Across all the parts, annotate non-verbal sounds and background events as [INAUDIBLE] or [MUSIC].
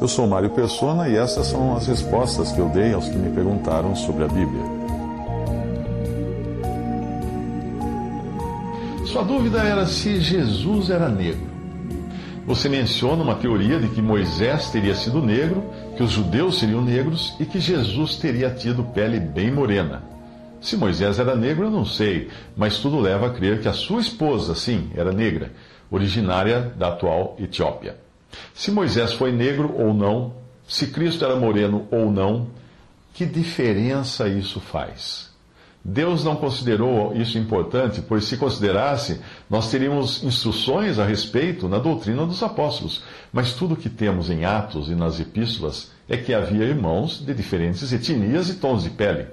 Eu sou Mário Persona e essas são as respostas que eu dei aos que me perguntaram sobre a Bíblia. Sua dúvida era se Jesus era negro. Você menciona uma teoria de que Moisés teria sido negro, que os judeus seriam negros e que Jesus teria tido pele bem morena. Se Moisés era negro, eu não sei, mas tudo leva a crer que a sua esposa, sim, era negra, originária da atual Etiópia. Se Moisés foi negro ou não, se Cristo era moreno ou não, que diferença isso faz? Deus não considerou isso importante, pois se considerasse, nós teríamos instruções a respeito na doutrina dos apóstolos. Mas tudo que temos em Atos e nas epístolas é que havia irmãos de diferentes etnias e tons de pele.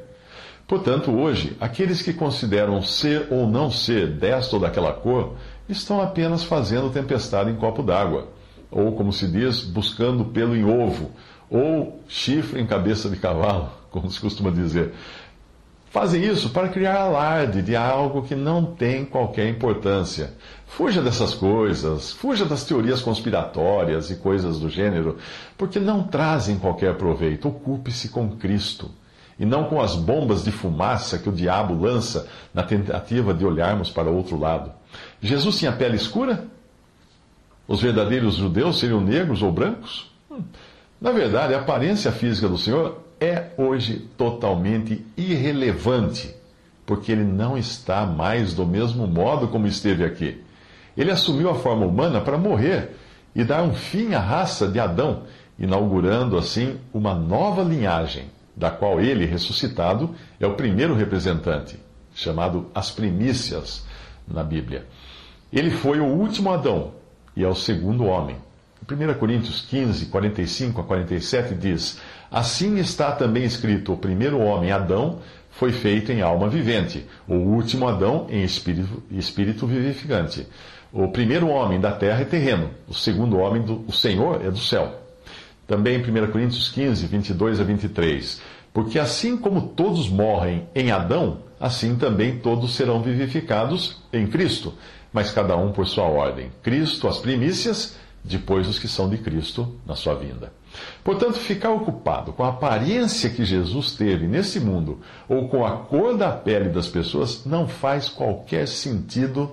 Portanto, hoje, aqueles que consideram ser ou não ser desta ou daquela cor, estão apenas fazendo tempestade em copo d'água ou como se diz, buscando pelo em ovo, ou chifre em cabeça de cavalo, [LAUGHS] como se costuma dizer. Fazem isso para criar alarde de algo que não tem qualquer importância. Fuja dessas coisas, fuja das teorias conspiratórias e coisas do gênero, porque não trazem qualquer proveito. Ocupe-se com Cristo e não com as bombas de fumaça que o diabo lança na tentativa de olharmos para outro lado. Jesus tinha pele escura? Os verdadeiros judeus seriam negros ou brancos? Na verdade, a aparência física do Senhor é hoje totalmente irrelevante, porque ele não está mais do mesmo modo como esteve aqui. Ele assumiu a forma humana para morrer e dar um fim à raça de Adão, inaugurando assim uma nova linhagem, da qual ele, ressuscitado, é o primeiro representante, chamado as primícias na Bíblia. Ele foi o último Adão, e ao segundo homem. 1 Coríntios 15, 45 a 47 diz: Assim está também escrito: o primeiro homem, Adão, foi feito em alma vivente, o último Adão em espírito, espírito vivificante. O primeiro homem da terra é terreno, o segundo homem, do, o Senhor, é do céu. Também 1 Coríntios 15, 22 a 23. Porque assim como todos morrem em Adão, assim também todos serão vivificados em Cristo mas cada um por sua ordem. Cristo, as primícias, depois os que são de Cristo na sua vinda. Portanto, ficar ocupado com a aparência que Jesus teve nesse mundo ou com a cor da pele das pessoas não faz qualquer sentido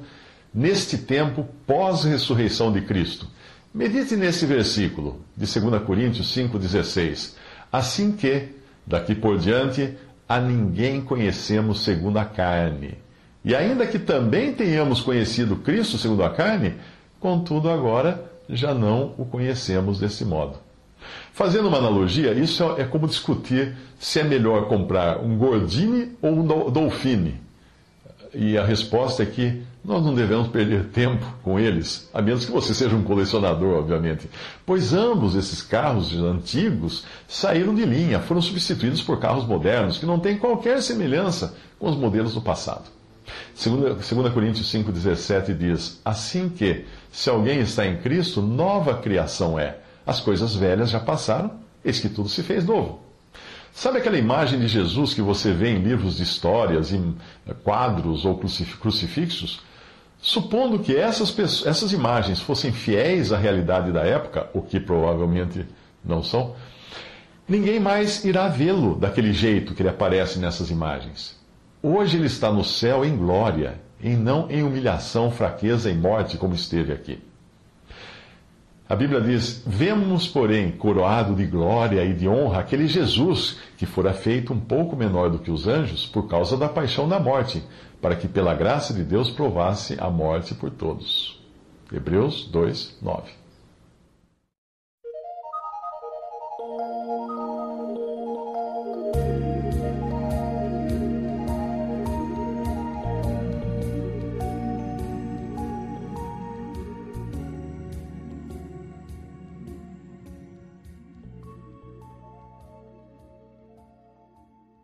neste tempo pós-ressurreição de Cristo. Medite nesse versículo de 2 Coríntios 5,16. Assim que, daqui por diante, a ninguém conhecemos segundo a carne. E ainda que também tenhamos conhecido Cristo segundo a carne, contudo agora já não o conhecemos desse modo. Fazendo uma analogia, isso é como discutir se é melhor comprar um Gordini ou um Dolphine. E a resposta é que nós não devemos perder tempo com eles, a menos que você seja um colecionador, obviamente. Pois ambos esses carros antigos saíram de linha, foram substituídos por carros modernos que não têm qualquer semelhança com os modelos do passado. 2 Coríntios 5,17 diz: Assim que, se alguém está em Cristo, nova criação é. As coisas velhas já passaram, eis que tudo se fez novo. Sabe aquela imagem de Jesus que você vê em livros de histórias, em quadros ou crucifixos? Supondo que essas, essas imagens fossem fiéis à realidade da época, o que provavelmente não são, ninguém mais irá vê-lo daquele jeito que ele aparece nessas imagens. Hoje ele está no céu em glória, e não em humilhação, fraqueza e morte, como esteve aqui. A Bíblia diz: Vemos, porém, coroado de glória e de honra aquele Jesus que fora feito um pouco menor do que os anjos por causa da paixão da morte, para que pela graça de Deus provasse a morte por todos. Hebreus 2, 9.